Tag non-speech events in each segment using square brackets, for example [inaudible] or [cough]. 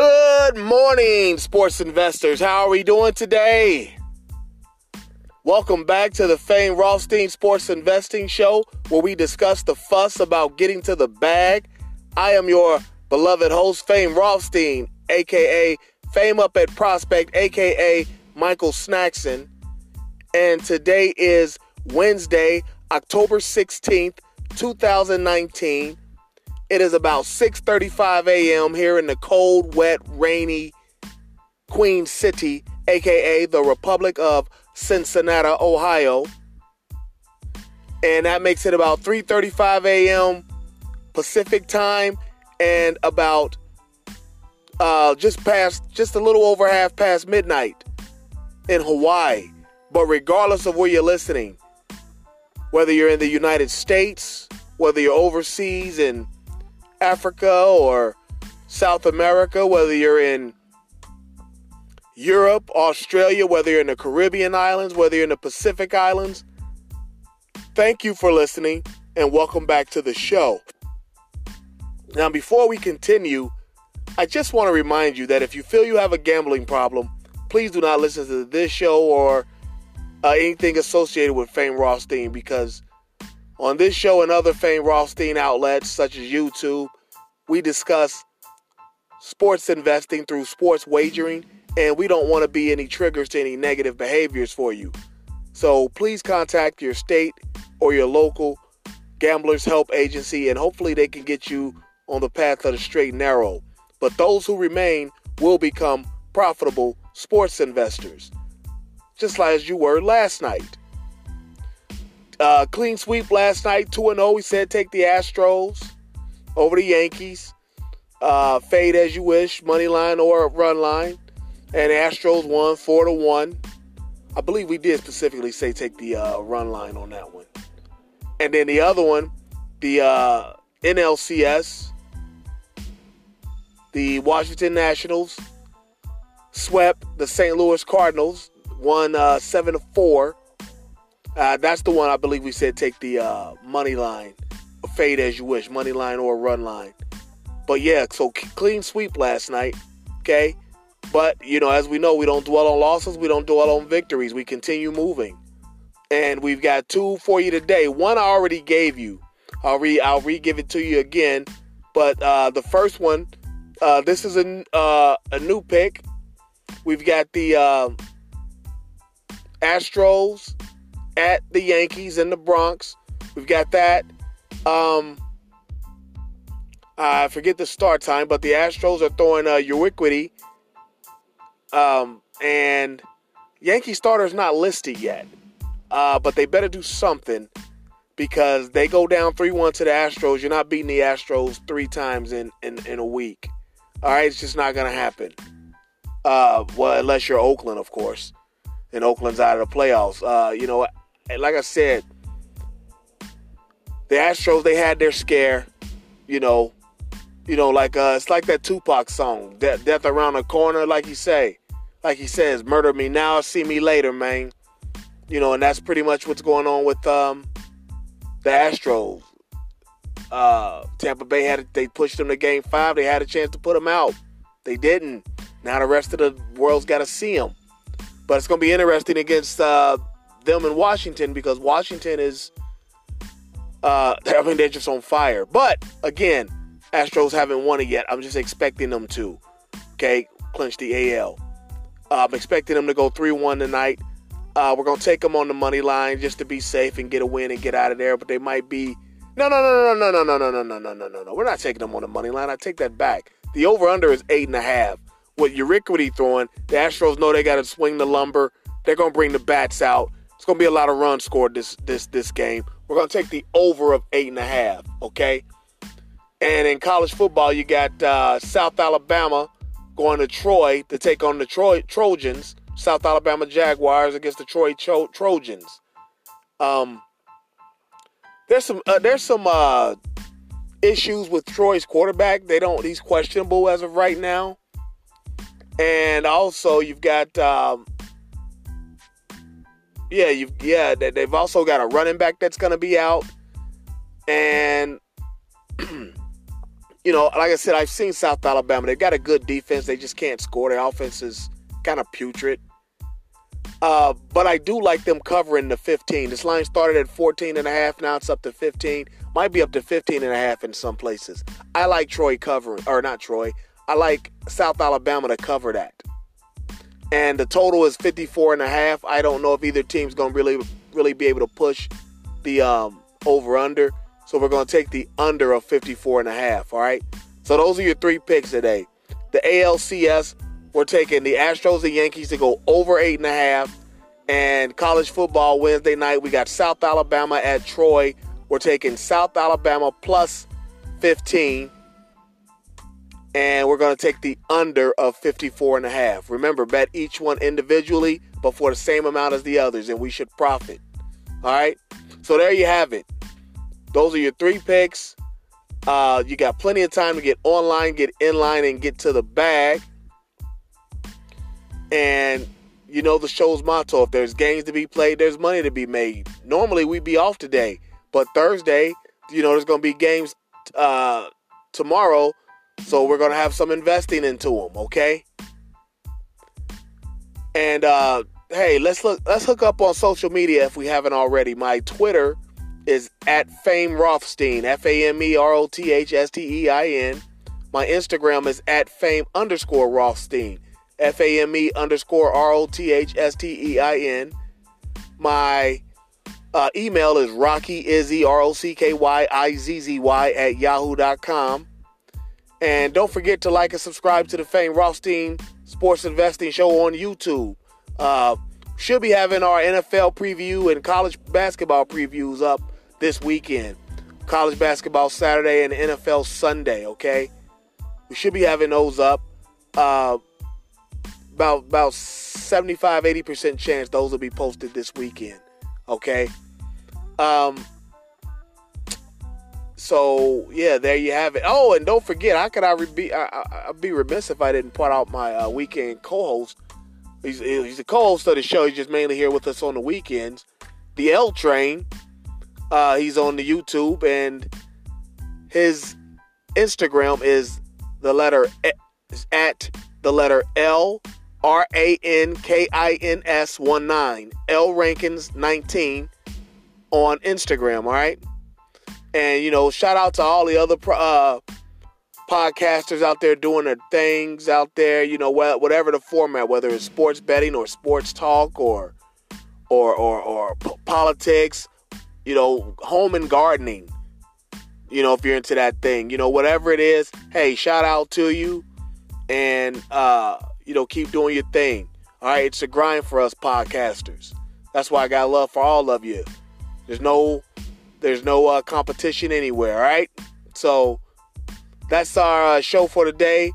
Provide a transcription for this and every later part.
Good morning, sports investors. How are we doing today? Welcome back to the Fame Rothstein Sports Investing Show, where we discuss the fuss about getting to the bag. I am your beloved host, Fame Rothstein, aka Fame Up at Prospect, aka Michael Snackson. And today is Wednesday, October 16th, 2019. It is about 6:35 a.m. here in the cold, wet, rainy Queen City, aka the Republic of Cincinnati, Ohio. And that makes it about 3:35 a.m. Pacific time and about uh, just past just a little over half past midnight in Hawaii. But regardless of where you're listening, whether you're in the United States, whether you're overseas in Africa or South America, whether you're in Europe, Australia, whether you're in the Caribbean islands, whether you're in the Pacific islands, thank you for listening and welcome back to the show. Now, before we continue, I just want to remind you that if you feel you have a gambling problem, please do not listen to this show or uh, anything associated with Fame Rothstein because on this show and other Fame Rothstein outlets such as YouTube, we discuss sports investing through sports wagering, and we don't want to be any triggers to any negative behaviors for you. So please contact your state or your local gamblers help agency, and hopefully they can get you on the path of the straight and narrow. But those who remain will become profitable sports investors, just like you were last night. Uh, clean sweep last night, 2 0. We said take the Astros over the Yankees. Uh, fade as you wish, money line or run line. And Astros won 4 to 1. I believe we did specifically say take the uh, run line on that one. And then the other one, the uh, NLCS, the Washington Nationals swept the St. Louis Cardinals, won uh, 7 to 4. Uh, that's the one I believe we said take the uh, money line, fade as you wish, money line or run line. But yeah, so clean sweep last night. Okay. But, you know, as we know, we don't dwell on losses, we don't dwell on victories. We continue moving. And we've got two for you today. One I already gave you. I'll re I'll re-give it to you again. But uh, the first one, uh, this is a uh, a new pick. We've got the uh, Astros at the Yankees in the Bronx. We've got that. Um, I forget the start time, but the Astros are throwing a Urquidy. Um, and Yankee starter's not listed yet. Uh, but they better do something because they go down 3 1 to the Astros. You're not beating the Astros three times in, in, in a week. All right, it's just not going to happen. Uh, well, unless you're Oakland, of course. And Oakland's out of the playoffs. Uh, you know, like I said, the Astros they had their scare. You know, you know, like uh, it's like that Tupac song, "Death, Death Around the Corner," like he say, like he says, "Murder me now, see me later, man." You know, and that's pretty much what's going on with um, the Astros. Uh, Tampa Bay had they pushed them to Game Five. They had a chance to put them out. They didn't. Now the rest of the world's got to see them. But it's going to be interesting against uh, them in Washington because Washington is, uh, I mean, they're just on fire. But again, Astros haven't won it yet. I'm just expecting them to, okay, clinch the AL. Uh, I'm expecting them to go 3 1 tonight. Uh, we're to take them on the money line just to be safe and get a win and get out of there. But they might be. No, no, no, no, no, no, no, no, no, no, no, no, no. We're not taking them on the money line. I take that back. The over under is eight and a half. With Urquidy throwing, the Astros know they got to swing the lumber. They're to bring the bats out. It's to be a lot of runs scored this this this game. We're to take the over of eight and a half. Okay. And in college football, you got uh, South Alabama going to Troy to take on the Troy Trojans. South Alabama Jaguars against the Troy Tro- Trojans. Um, there's some uh, there's some uh, issues with Troy's quarterback. They don't he's questionable as of right now. And also you've got um, yeah you've yeah they've also got a running back that's going to be out, and [clears throat] you know, like I said, I've seen South Alabama. They've got a good defense. They just can't score. Their offense is kind of putrid. Uh, but I do like them covering the 15. This line started at 14 and a half. Now it's up to 15. Might be up to 15 and a half in some places. I like Troy covering, or not Troy. I like South Alabama to cover that. And the total is 54 and a half. I don't know if either team's going to really, really be able to push the um, over under. So we're going to take the under of 54 and a half. All right. So those are your three picks today. The ALCS, we're taking the Astros and Yankees to go over eight and a half. And college football Wednesday night, we got South Alabama at Troy. We're taking South Alabama plus 15. And we're going to take the under of 54 and a half. Remember, bet each one individually, but for the same amount as the others, and we should profit. All right. So there you have it. Those are your three picks. Uh, you got plenty of time to get online, get in line, and get to the bag. And you know the show's motto if there's games to be played, there's money to be made. Normally we'd be off today, but Thursday, you know, there's going to be games uh, tomorrow, so we're going to have some investing into them, okay? And uh, hey, let's look let's hook up on social media if we haven't already. My Twitter is at Fame Rothstein, F A M E R O T H S T E I N. My Instagram is at Fame underscore Rothstein. F A M E underscore R O T H S T E I N. My uh, email is Rocky Izzy, R O C K Y I Z Z Y, at yahoo.com. And don't forget to like and subscribe to the Fame Rothstein Sports Investing Show on YouTube. Uh, should be having our NFL preview and college basketball previews up this weekend. College basketball Saturday and NFL Sunday, okay? We should be having those up. Uh, about about 75 80% chance those will be posted this weekend okay um so yeah there you have it. Oh and don't forget how could i be I, would be remiss if i didn't point out my uh, weekend co-host. He's, he's the co-host of the show. He's just mainly here with us on the weekends. The l train uh, he's on the youtube and his instagram is the letter is at the letter l R A N K I N S 1 9, L Rankins 19 on Instagram, all right? And, you know, shout out to all the other uh, podcasters out there doing their things out there, you know, whatever the format, whether it's sports betting or sports talk or, or, or, or politics, you know, home and gardening, you know, if you're into that thing, you know, whatever it is, hey, shout out to you. And, uh, you know, keep doing your thing. All right, it's a grind for us podcasters. That's why I got love for all of you. There's no, there's no uh, competition anywhere. All right, so that's our uh, show for today.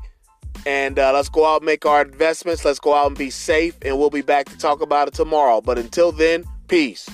And uh, let's go out and make our investments. Let's go out and be safe. And we'll be back to talk about it tomorrow. But until then, peace.